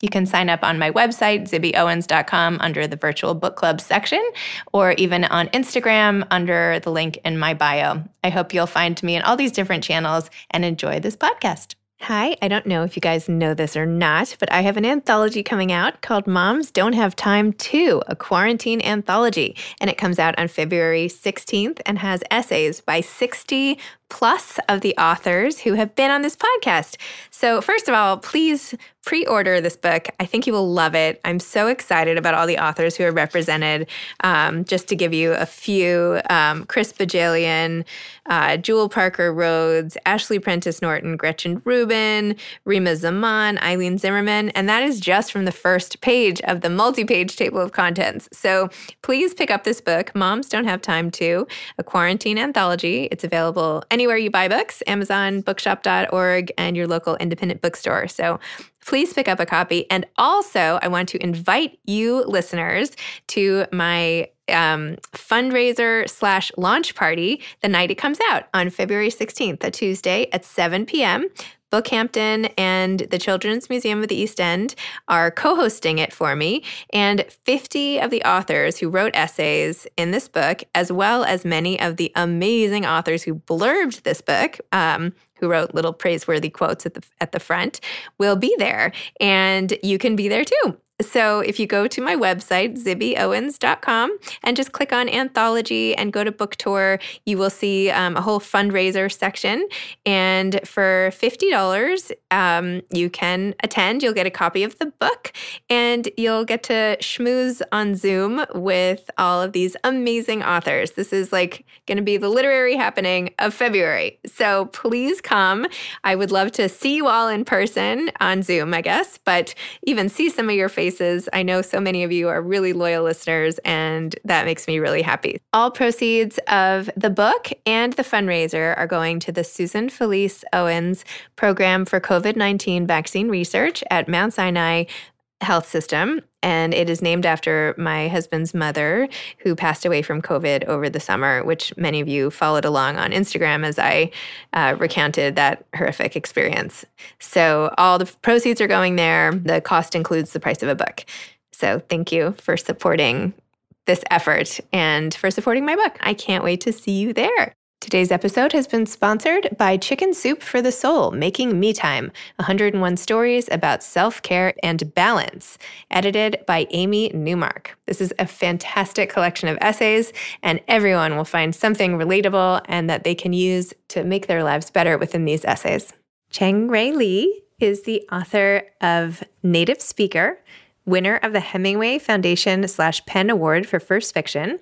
You can sign up on my website, zibbyowens.com, under the virtual book club section, or even on Instagram under the link in my bio. I hope you'll find me in all these different channels and enjoy this podcast. Hi, I don't know if you guys know this or not, but I have an anthology coming out called Moms Don't Have Time To, a quarantine anthology. And it comes out on February 16th and has essays by 60 plus of the authors who have been on this podcast. So, first of all, please pre order this book. I think you will love it. I'm so excited about all the authors who are represented. Um, just to give you a few um, Chris Bohjalian, uh, Jewell Parker Rhodes, Ashley Prentice Norton, Gretchen Rubin, Rima Zaman, Eileen Zimmerman. And that is just from the first page of the multi page table of contents. So, please pick up this book, Moms Don't Have Time to, a quarantine anthology. It's available anywhere you buy books, Amazon, bookshop.org, and your local independent bookstore. So please pick up a copy. And also, I want to invite you listeners to my um, fundraiser slash launch party the night it comes out on February 16th, a Tuesday at 7 p.m. Bookhampton and the Children's Museum of the East End are co hosting it for me. And 50 of the authors who wrote essays in this book, as well as many of the amazing authors who blurbed this book, um, who wrote little praiseworthy quotes at the at the front will be there and you can be there too so if you go to my website, zibbyowens.com, and just click on anthology and go to book tour, you will see um, a whole fundraiser section. And for $50, um, you can attend. You'll get a copy of the book and you'll get to schmooze on Zoom with all of these amazing authors. This is like going to be the literary happening of February. So please come. I would love to see you all in person on Zoom, I guess, but even see some of your faces I know so many of you are really loyal listeners, and that makes me really happy. All proceeds of the book and the fundraiser are going to the Susan Felice Owens Program for COVID 19 Vaccine Research at Mount Sinai health system. And it is named after my husband's mother, who passed away from COVID over the summer, which many of you followed along on Instagram as I uh, recounted that horrific experience. So all the proceeds are going there. The cost includes the price of a book. So thank you for supporting this effort and for supporting my book. I can't wait to see you there. Today's episode has been sponsored by Chicken Soup for the Soul, Making Me Time 101 Stories about Self Care and Balance, edited by Amy Newmark. This is a fantastic collection of essays, and everyone will find something relatable and that they can use to make their lives better within these essays. Chang Rae Lee is the author of Native Speaker, winner of the Hemingway Foundation slash PEN Award for First Fiction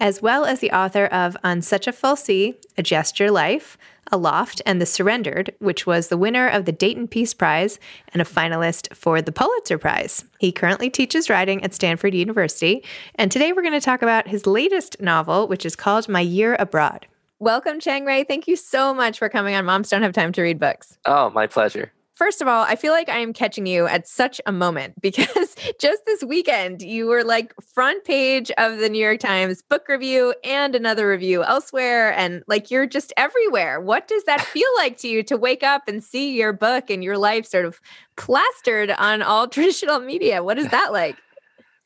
as well as the author of On Such a Full Sea, A Gesture Life, Aloft, and The Surrendered, which was the winner of the Dayton Peace Prize and a finalist for the Pulitzer Prize. He currently teaches writing at Stanford University, and today we're going to talk about his latest novel, which is called My Year Abroad. Welcome, Chang Rae. Thank you so much for coming on Moms Don't Have Time to Read Books. Oh, my pleasure. First of all, I feel like I am catching you at such a moment because just this weekend you were like front page of the New York Times book review and another review elsewhere. And like you're just everywhere. What does that feel like to you to wake up and see your book and your life sort of plastered on all traditional media? What is that like?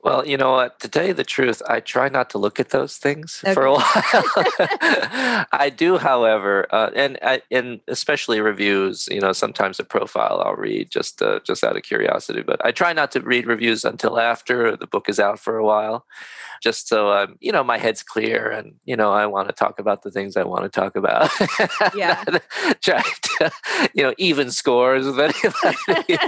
Well, you know what? To tell you the truth, I try not to look at those things okay. for a while. I do, however, uh, and and especially reviews. You know, sometimes a profile I'll read just uh, just out of curiosity, but I try not to read reviews until after the book is out for a while just so um, you know my head's clear and you know I want to talk about the things I want to talk about. Yeah, try to you know even scores with anybody,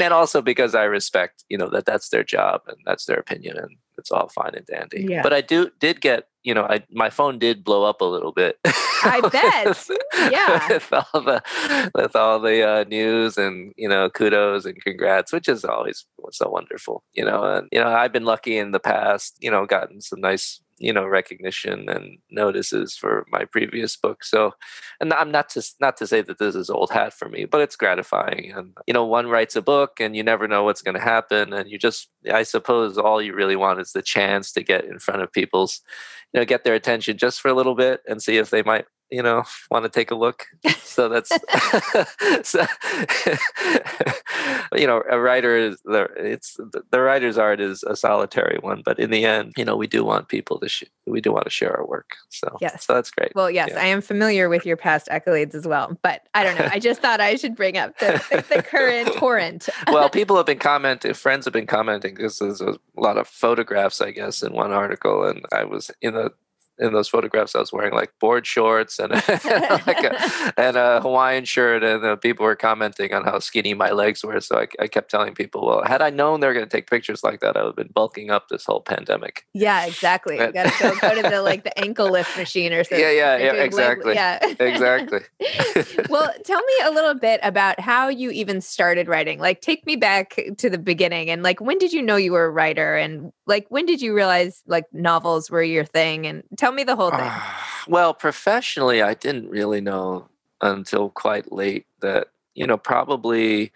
and also because I respect you know that that's their job and that's their opinion and it's all fine and dandy. Yeah. But I do did get you know, I my phone did blow up a little bit. I bet. yeah. with all the with all the uh, news and you know kudos and congrats, which is always so wonderful. You know, and you know I've been lucky in the past. You know, gotten some nice you know recognition and notices for my previous book so and i'm not to not to say that this is old hat for me but it's gratifying and you know one writes a book and you never know what's going to happen and you just i suppose all you really want is the chance to get in front of people's you know get their attention just for a little bit and see if they might you know want to take a look. So that's so, you know a writer is the it's the writer's art is a solitary one but in the end you know we do want people to sh- we do want to share our work. So yes. so that's great. Well yes yeah. i am familiar with your past accolades as well but i don't know. I just thought i should bring up the, the, the current torrent. Well people have been commenting friends have been commenting because there's a lot of photographs i guess in one article and i was in the in those photographs, I was wearing like board shorts and like a, and a Hawaiian shirt, and uh, people were commenting on how skinny my legs were. So I, I kept telling people, well, had I known they were going to take pictures like that, I would have been bulking up this whole pandemic. Yeah, exactly. You got to go, go to the like the ankle lift machine or something. Yeah, yeah, yeah, exactly. Leg, yeah, exactly. well, tell me a little bit about how you even started writing. Like, take me back to the beginning, and like, when did you know you were a writer, and like, when did you realize like novels were your thing, and tell Tell me the whole thing. Uh, well, professionally, I didn't really know until quite late that, you know, probably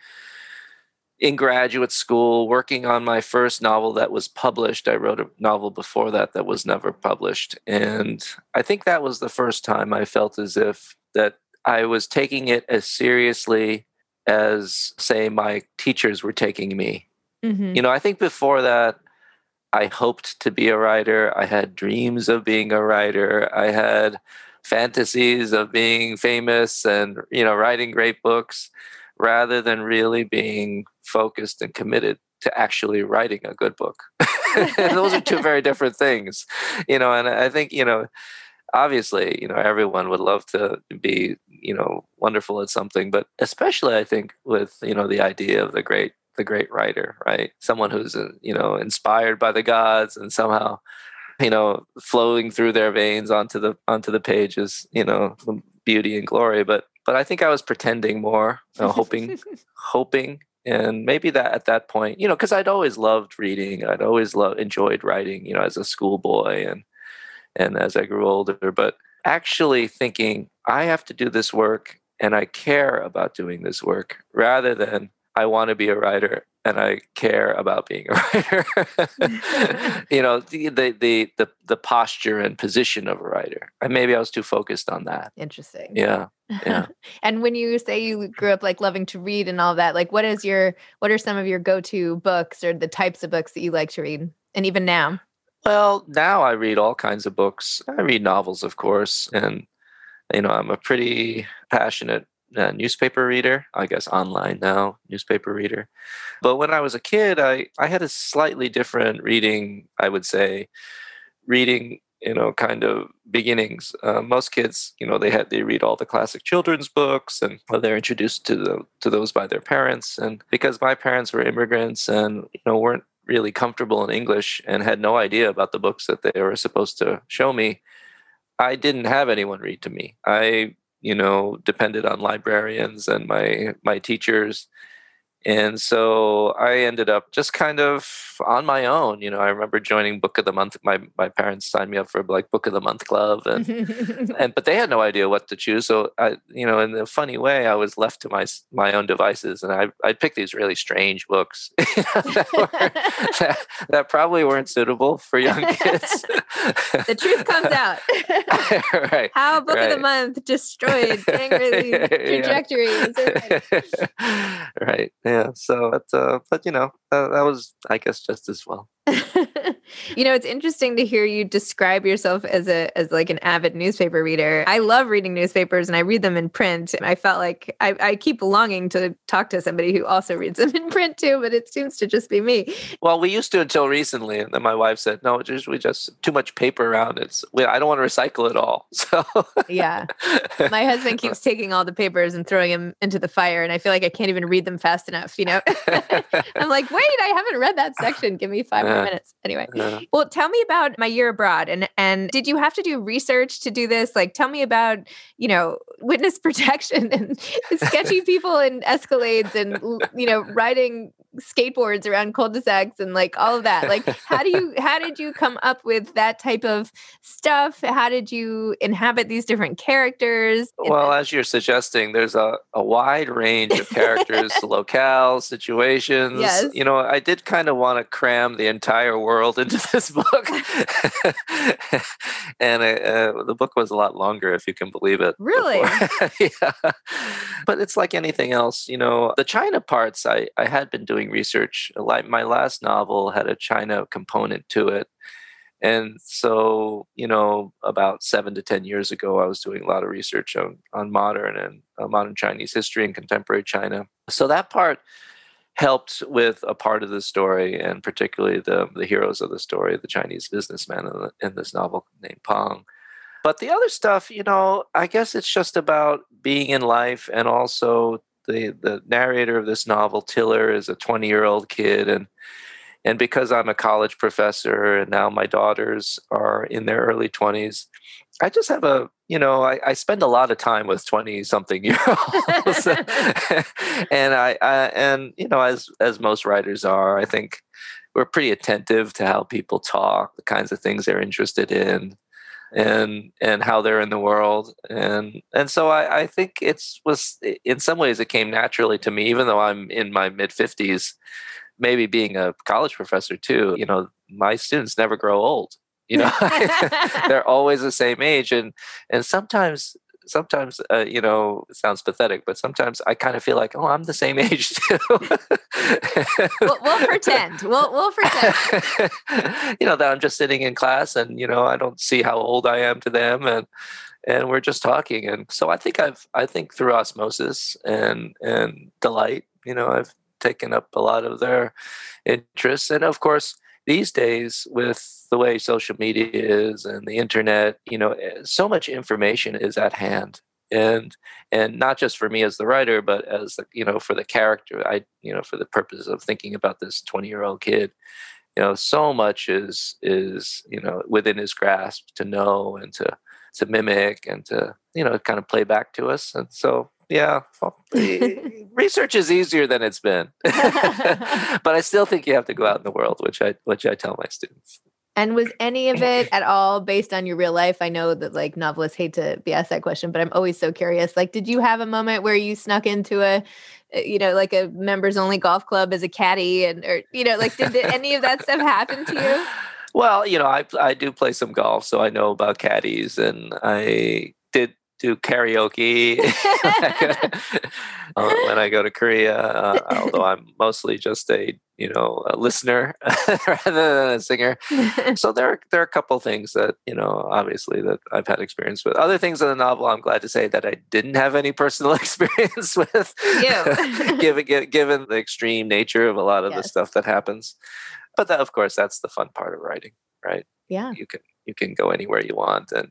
in graduate school, working on my first novel that was published. I wrote a novel before that that was never published. And I think that was the first time I felt as if that I was taking it as seriously as, say, my teachers were taking me. Mm-hmm. You know, I think before that, I hoped to be a writer. I had dreams of being a writer. I had fantasies of being famous and you know writing great books rather than really being focused and committed to actually writing a good book. those are two very different things. You know, and I think, you know, obviously, you know, everyone would love to be, you know, wonderful at something, but especially I think with, you know, the idea of the great the great writer, right? Someone who's uh, you know inspired by the gods and somehow you know flowing through their veins onto the onto the pages, you know, beauty and glory. But but I think I was pretending more, you know, hoping hoping and maybe that at that point, you know, because I'd always loved reading, I'd always loved enjoyed writing, you know, as a schoolboy and and as I grew older, but actually thinking I have to do this work and I care about doing this work rather than I want to be a writer and I care about being a writer. you know, the, the, the the posture and position of a writer. And maybe I was too focused on that. Interesting. Yeah. Yeah. and when you say you grew up like loving to read and all that, like what is your what are some of your go-to books or the types of books that you like to read? And even now? Well, now I read all kinds of books. I read novels, of course, and you know I'm a pretty passionate uh, newspaper reader. I guess online now, newspaper reader. But when I was a kid, I I had a slightly different reading. I would say reading you know kind of beginnings uh, most kids you know they had they read all the classic children's books and well, they're introduced to the to those by their parents and because my parents were immigrants and you know weren't really comfortable in english and had no idea about the books that they were supposed to show me i didn't have anyone read to me i you know depended on librarians and my my teachers and so I ended up just kind of on my own. You know, I remember joining Book of the Month. My my parents signed me up for like Book of the Month Club, and and but they had no idea what to choose. So I, you know, in a funny way, I was left to my my own devices, and I I picked these really strange books that, were, that, that, probably weren't suitable for young kids. the truth comes out. right. How Book right. of the Month destroyed angrily trajectories. Oh right. Yeah yeah so but uh, but you know uh, that was i guess just as well you know, it's interesting to hear you describe yourself as a as like an avid newspaper reader. I love reading newspapers and I read them in print. I felt like I, I keep longing to talk to somebody who also reads them in print too, but it seems to just be me. Well, we used to until recently, and then my wife said, "No, just we just too much paper around. It's we, I don't want to recycle it all." So yeah, my husband keeps taking all the papers and throwing them into the fire, and I feel like I can't even read them fast enough. You know, I'm like, wait, I haven't read that section. Give me five more minutes. Anyway, well, tell me about my year abroad, and and did you have to do research to do this? Like, tell me about you know witness protection and sketchy people in Escalades, and you know riding skateboards around cul-de-sacs and like all of that. Like how do you how did you come up with that type of stuff? How did you inhabit these different characters? Well as you're suggesting there's a, a wide range of characters locales situations. Yes. you know i did kind of want to cram the entire world into this book. And uh, the book was a lot longer if you can believe it really? yeah. But it's like anything else you know the china parts i i had been doing doing research. Like my last novel had a China component to it. And so, you know, about seven to 10 years ago, I was doing a lot of research on, on modern and uh, modern Chinese history and contemporary China. So that part helped with a part of the story, and particularly the, the heroes of the story, the Chinese businessman in, in this novel named Pang. But the other stuff, you know, I guess it's just about being in life and also the the narrator of this novel, Tiller, is a 20 year old kid, and and because I'm a college professor and now my daughters are in their early 20s, I just have a you know I, I spend a lot of time with 20 something year olds, and I, I and you know as as most writers are, I think we're pretty attentive to how people talk, the kinds of things they're interested in and and how they're in the world and and so I, I think it's was in some ways it came naturally to me even though I'm in my mid 50s maybe being a college professor too you know my students never grow old you know? They're always the same age and and sometimes sometimes uh, you know it sounds pathetic but sometimes i kind of feel like oh i'm the same age too. We'll, we'll, pretend. We'll, we'll pretend. You know that i'm just sitting in class and you know i don't see how old i am to them and and we're just talking. And so i think i've i think through osmosis and and delight you know i've taken up a lot of their interests. And of course these days with the way social media is and the internet you know eh, so much information is at hand. And and not just for me as the writer but as you know for the character i you know for the purpose of thinking about this 20 year old kid you know so much is is you know within his grasp to know and to to mimic and to you know kind of play back to us. And so yeah research is easier than it's been. But i still think you have to go out in the world which i which i tell my students and was any of it at all based on your real life? I know that like novelists hate to be asked that question but i'm always so curious. Like did you have a moment where you snuck into a uh, you know like a members only golf club as a caddy and or you know like did any of that stuff happen to you? Well you know i i do play some golf so i know about caddies and i did do karaoke uh, when I go to Korea, uh, although I'm mostly just a you know a listener rather than a singer. so there are, there are a couple things that you know obviously that I've had experience with. Other things in the novel, I'm glad to say that I didn't have any personal experience with, given given the extreme nature of a lot of yes. the stuff that happens. But that, of course, that's the fun part of writing, right? Yeah, you can you can go anywhere you want and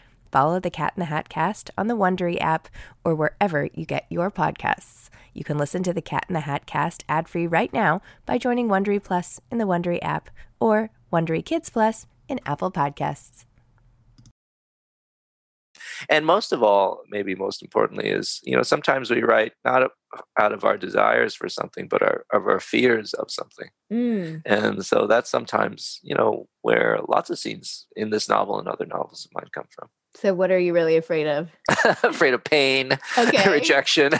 Follow the Cat in the Hat cast on the Wondery app or wherever you get your podcasts. You can listen to the Cat in the Hat cast ad-free right now by joining Wondery Plus in the Wondery app or Wondery Kids Plus in Apple Podcasts. And most of all, maybe most importantly, is you know sometimes we write not out of our desires for something, but our, of our fears of something. Mm. And so that's sometimes you know where lots of scenes in this novel and other novels might come from. So, what are you really afraid of? afraid of pain, okay. rejection.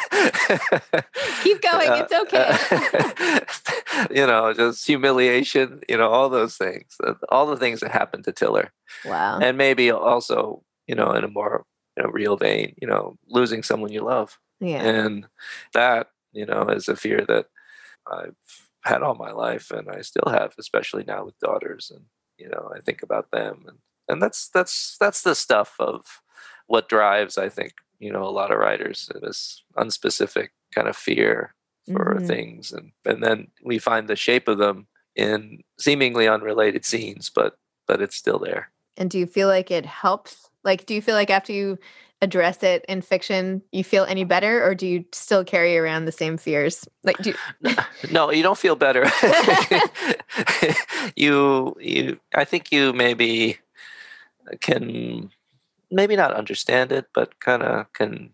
Keep going. Uh, it's okay. you know, just humiliation. You know, all those things. Uh, all the things that happened to Tiller. Wow. And maybe also, you know, in a more you know, real vein, you know, losing someone you love. Yeah. And that, you know, is a fear that I've had all my life, and I still have, especially now with daughters. And you know, I think about them and and that's that's that's the stuff of what drives i think you know a lot of writers this unspecific kind of fear for mm-hmm. things. And and then we find the shape of them in seemingly unrelated scenes but but it's still there. And do you feel like it helps? Like do you feel like after you address it in fiction you feel any better or do you still carry around the same fears? Like do you... no you don't feel better. You you i think you maybe can maybe not understand it, but kind of can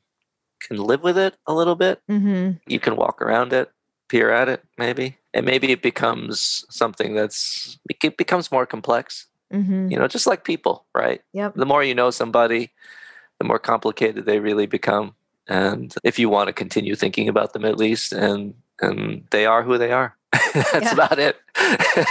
can live with it a little bit. Mm-hmm. You can walk around it, peer at it, maybe, and maybe it becomes something that's it becomes more complex. Mm-hmm. You know, just like people, right? Yep. The more you know somebody, the more complicated they really become. And if you want to continue thinking about them, at least, and and they are who they are. That's yeah. about it.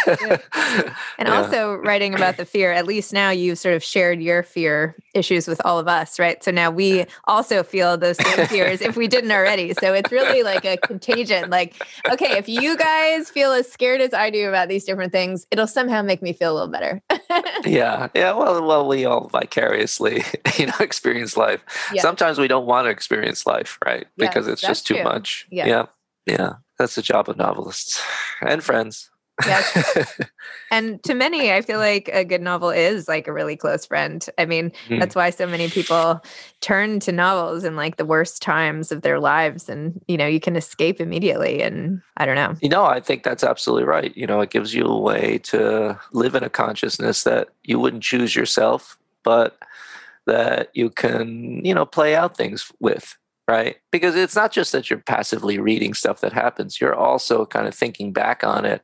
yeah. And yeah. also writing about the fear, at least now you've sort of shared your fear issues with all of us, right? So now we also feel those same fears if we didn't already. So it's really like a contagion. Like, okay, if you guys feel as scared as I do about these different things, it'll somehow make me feel a little better. yeah. Yeah. Well, well, we all vicariously, you know, experience life. Sometimes we don't want to experience life, right? Because it's just too true. much. Yeah. Yeah. That's the job of novelists and friends. Yes. and to many, I feel like a good novel is like a really close friend. I mean, mm. that's why so many people turn to novels in like the worst times of their lives. And, you know, you can escape immediately. And I don't know. You know, I think that's absolutely right. You know, it gives you a way to live in a consciousness that you wouldn't choose yourself, but that you can, you know, play out things with right? Because it's not just that you're passively reading stuff that happens, you're also kind of thinking back on it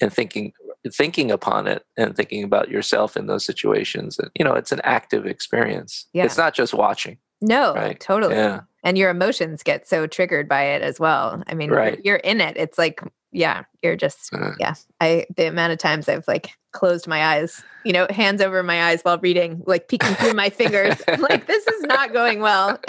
and thinking thinking upon it and thinking about yourself in those situations. And, you know, it's an active experience. Yeah. It's not just watching. No, right? totally. Yeah. And your emotions get so triggered by it as well. I mean, right. you're in it. It's like, yeah, you're just, uh, yeah. I, the amount of times I've like closed my eyes, you know, hands over my eyes while reading, like peeking through my fingers. Like, this is not going well.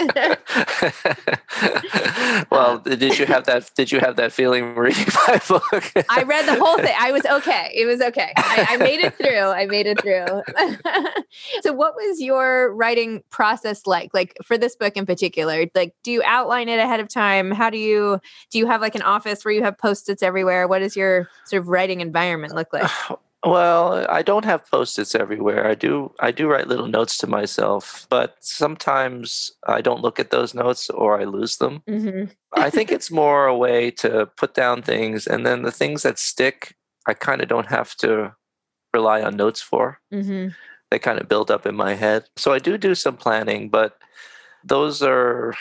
well, did you have that? Did you have that feeling reading my book? I read the whole thing. I was okay. It was okay. I, I made it through. I made it through. so, what was your writing process like? Like for this book in particular, like, do you outline it ahead of time? How do you do? You have like an office where you have post-its everywhere? What does your sort of writing environment look like? Well, I don't have post-its everywhere. I do I do write little notes to myself, but sometimes I don't look at those notes or I lose them. Mm-hmm. I think it's more a way to put down things and then the things that stick, I kind of don't have to rely on notes for. Mm-hmm. They kind of build up in my head. So I do do some planning, but those are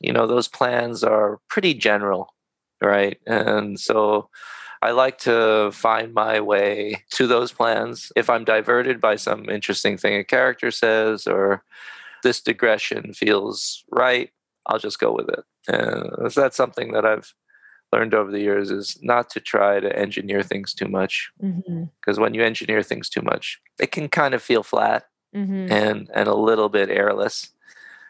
you know, those plans are pretty general, right? And so I like to find my way to those plans. If I'm diverted by some interesting thing a character says or this digression feels right, I'll just go with it. And that's something that I've learned over the years is not to try to engineer things too much. Because mm-hmm. when you engineer things too much, it can kind of feel flat mm-hmm. and and a little bit airless.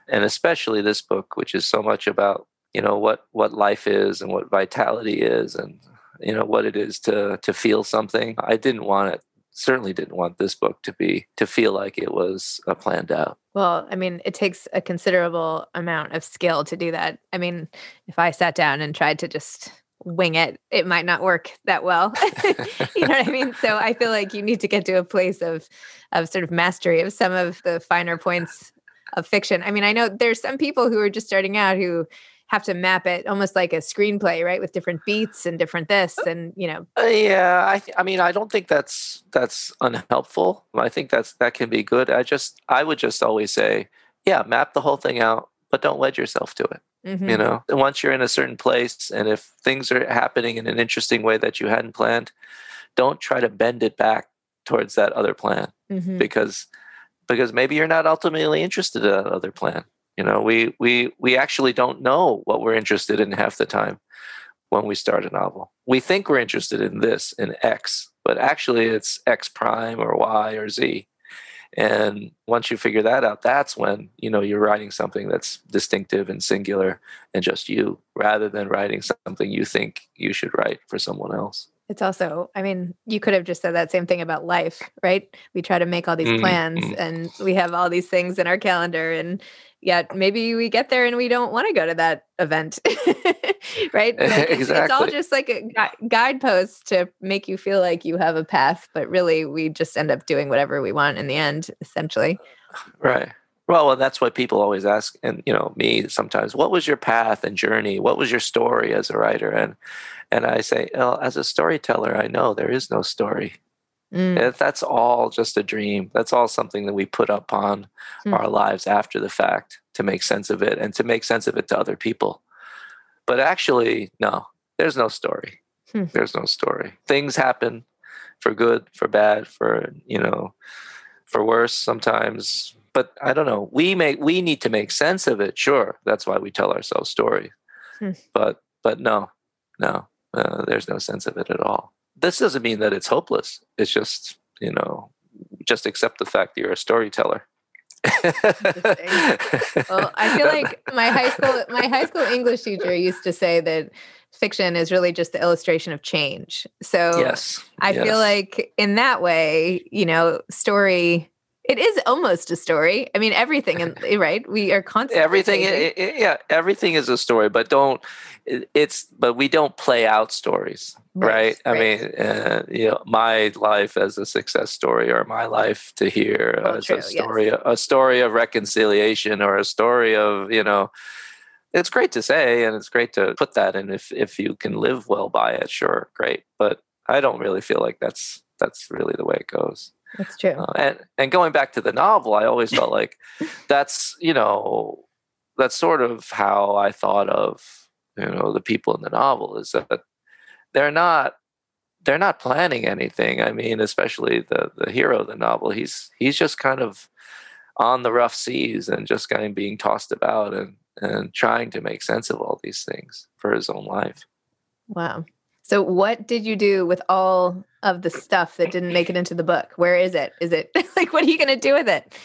And especially this book, which is so much about you know what what life is and what vitality is and you know what it is to to feel something. I didn't want it certainly didn't want this book to be to feel like it was uh, planned out. Well i mean it takes a considerable amount of skill to do that. I mean if i sat down and tried to just wing it it might not work that well. You know what i mean? So i feel like you need to get to a place of of sort of mastery of some of the finer points of fiction. I mean i know there's some people who are just starting out who have to map it almost like a screenplay, right, with different beats and different this uh, and you know. Uh, yeah, I th- I mean, I don't think that's that's unhelpful. I think that's that can be good. I just I would just always say, yeah, map the whole thing out, but don't wed yourself to it. Mm-hmm. You know, once you're in a certain place, and if things are happening in an interesting way that you hadn't planned, don't try to bend it back towards that other plan mm-hmm. because because maybe you're not ultimately interested in that other plan you know, we we we actually don't know what we're interested in half the time when we start a novel. We think we're interested in this in X, but actually it's X prime or Y or Z. And once you figure that out, that's when you know you're writing something that's distinctive and singular and just you, rather than writing something you think you should write for someone else. It's also, I mean, you could have just said that same thing about life, right? We try to make all these plans mm-hmm. and we have all these things in our calendar and yet maybe we get there and we don't want to go to that event right like exactly. it's all just like a gu- guidepost to make you feel like you have a path but really we just end up doing whatever we want in the end essentially right well, well that's what people always ask and you know me sometimes what was your path and journey what was your story as a writer and and i say well as a storyteller i know there is no story Mm. That's all just a dream. That's all something that we put upon mm. our lives after the fact to make sense of it and to make sense of it to other people. But actually, no, there's no story. Hmm. There's no story. Things happen for good, for bad, for, you know, for worse sometimes. But I don't know. We make we need to make sense of it. Sure, that's why we tell ourselves stories. Hmm. But but no, no, uh, there's no sense of it at all this doesn't mean that it's hopeless. It's just, you know, just accept the fact that you're a storyteller. well, I feel like my high school my high school English teacher used to say that fiction is really just the illustration of change. So yes, I yes. feel like in that way, you know, story It is almost a story. I mean, everything, in, right? We are constantly everything. changing. i- i- yeah, everything is a story, but don't. it- It's but we don't play out stories, Right, right? I right. mean, uh, you know, my life as a success story, or my life to hear Well, as true, a yes. story, a story of reconciliation, or a story of you know. It's great to say, and it's great to put that in. If if you can live well by it, sure, great. But I don't really feel like that's that's really the way it goes. That's true. Uh, and and going back to the novel, I always felt like that's you know that's sort of how I thought of you know the people in the novel is that they're not they're not planning anything. I mean, especially the the hero of the novel, he's he's just kind of on the rough seas and just kind of being tossed about and and trying to make sense of all these things for his own life. Wow. So, what did you do with all of the stuff that didn't make it into the book? Where is it? Is it like, what are you going to do with it?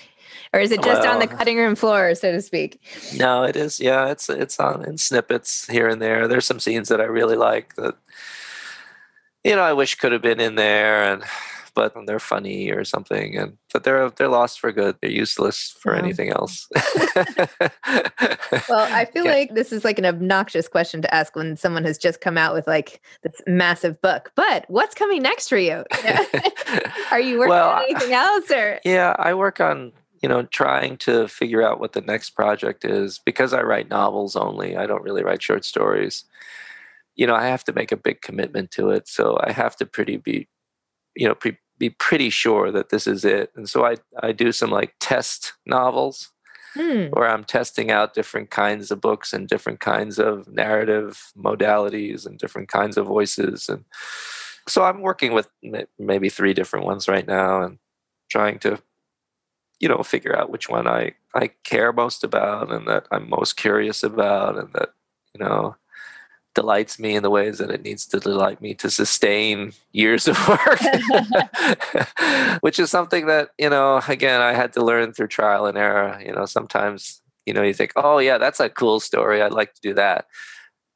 Or is it just on the cutting room floor, so to speak? No, it is. Yeah, it's it's on in snippets here and there. There's some scenes that I really like that you know I wish could have been in there, and but they're funny or something, and but they're they're lost for good. They're useless for Wow. anything else. Well, I feel Yeah. like this is like an obnoxious question to ask when someone has just come out with like this massive book. But what's coming next for you? You? Are you working Well, on anything else or? Yeah, I work on you know trying to figure out what the next project is because I write novels only. I don't really write short stories. You know, I have to make a big commitment to it, so I have to pretty be, you know, pre- be pretty sure that this is it. And so I I do some like test novels Hmm. where I'm testing out different kinds of books and different kinds of narrative modalities and different kinds of voices. And so I'm working with maybe three different ones right now and trying to, you know, figure out which one I, I care most about and that I'm most curious about and that, you know, delights me in the ways that it needs to delight me to sustain years of work. Which is something that you know again i had to learn through trial and error. You know sometimes you know you think oh yeah that's a cool story. I'd like to do that.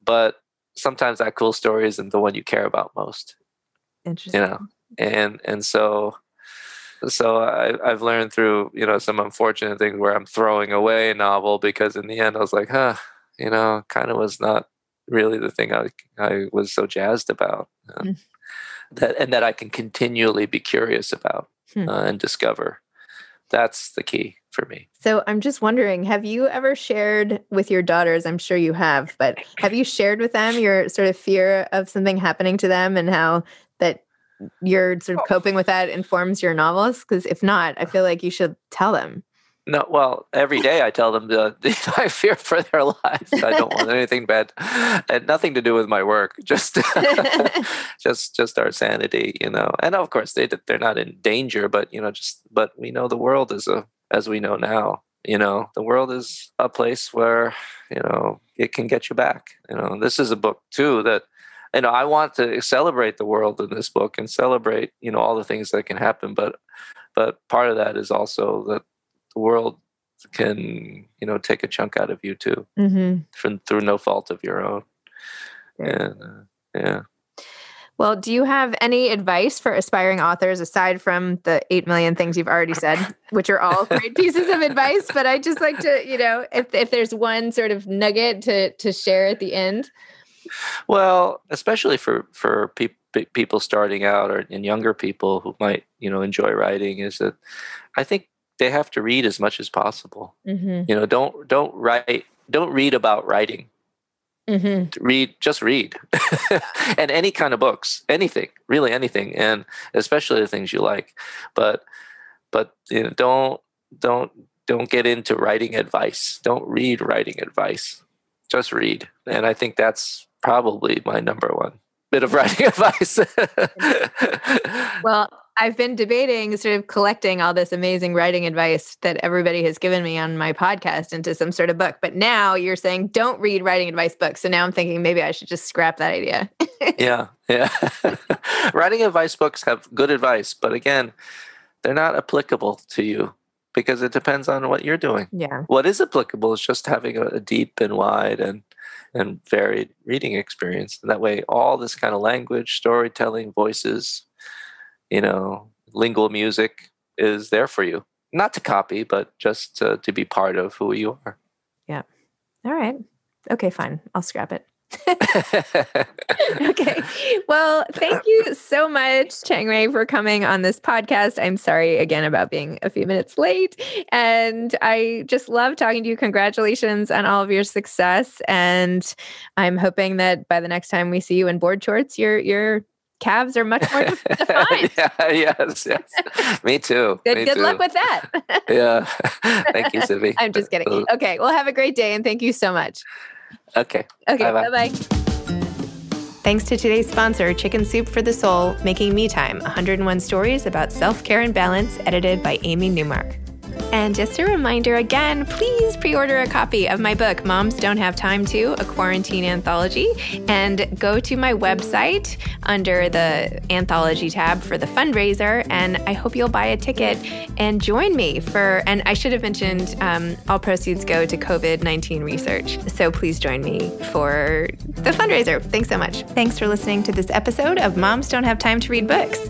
But sometimes that cool story isn't the one you care about most Interesting. you know? And and so so I, i've learned through you know some unfortunate things where i'm throwing away a novel because in the end i was like huh you know kind of was not really the thing i i was so jazzed about uh, Mm. that and that i can continually be curious about Hmm. uh, and discover that's the key for me So I'm just wondering, have you ever shared with your daughters? I'm sure you have, but have you shared with them your sort of fear of something happening to them and how that you're sort of coping with that informs your novels? Because if not, I feel like you should tell them. No, well, every day I tell them that I fear for their lives. I don't want anything bad, and nothing to do with my work. Just, just, just our sanity, you know. And of course, they they're not in danger, but you know, just but we know the world is a as we know now. You know, the world is a place where you know it can get you back. You know, this is a book too that you know I want to celebrate the world in this book and celebrate you know all the things that can happen, but but part of that is also that the world can you know take a chunk out of you too Mm-hmm. from, through no fault of your own and uh, yeah Well, do you have any advice for aspiring authors aside from the 8 million things you've already said, which are all great pieces of advice? But I just like to, you know, if, if there's one sort of nugget to, to share at the end. well especially for for peop pe- people starting out or and younger people who might you know enjoy writing is that i think they have to read as much as possible. Mm-hmm. you know don't don't write don't read about writing. Mm-hmm. read just read. And any kind of books anything really anything and especially the things you like. But but you know don't don't don't get into writing advice. Don't read writing advice. Just read. And i think that's probably my number one bit of writing advice. Well, I've been debating sort of collecting all this amazing writing advice that everybody has given me on my podcast into some sort of book. But now you're saying don't read writing advice books. So now I'm thinking maybe I should just scrap that idea. yeah yeah writing advice books have good advice but again they're not applicable to you because it depends on what you're doing yeah. what is applicable is just having a, a deep and wide and and varied reading experience and that way all this kind of language storytelling voices you know lingual music is there for you not to copy, but just to, to be part of who you are. Yeah. All right. Okay, fine. I'll scrap it. okay. Well, thank you so much, Chang for coming on this podcast. I'm sorry again about being a few minutes late. And I just love talking to you. Congratulations on all of your success. And I'm hoping that by the next time we see you in board shorts, your your calves are much more defined. yeah, yes, yes. Me too. Good, Me good too. luck with that. yeah. Thank you, Zibby. I'm just kidding. Uh, okay. Well, have a great day and thank you so much. Okay. Okay. Bye-bye. Bye bye. Thanks to today's sponsor, Chicken Soup for the Soul, Making Me Time 101 Stories About Self Care and Balance, edited by Amy Newmark. And just a reminder again, please pre order a copy of my book, Moms Don't Have Time to, a quarantine anthology, and go to my website under the anthology tab for the fundraiser. And I hope you'll buy a ticket and join me for, and I should have mentioned um, all proceeds go to COVID 19 research. So please join me for the fundraiser. Thanks so much. Thanks for listening to this episode of Moms Don't Have Time to Read Books.